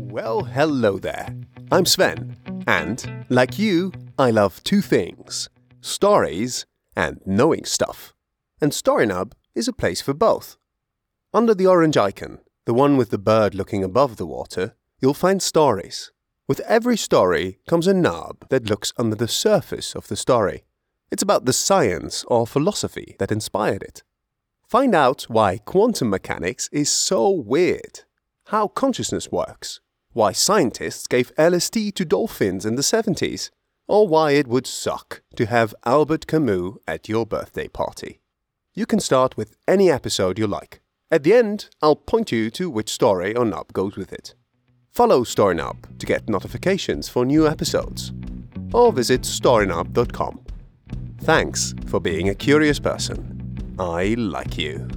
Well, hello there. I'm Sven, and like you, I love two things stories and knowing stuff. And StoryNub is a place for both. Under the orange icon, the one with the bird looking above the water, you'll find stories. With every story comes a nub that looks under the surface of the story. It's about the science or philosophy that inspired it. Find out why quantum mechanics is so weird, how consciousness works, why scientists gave LSD to dolphins in the 70s, or why it would suck to have Albert Camus at your birthday party. You can start with any episode you like. At the end, I'll point you to which story or nub goes with it. Follow StoryNub to get notifications for new episodes, or visit storynub.com. Thanks for being a curious person. I like you.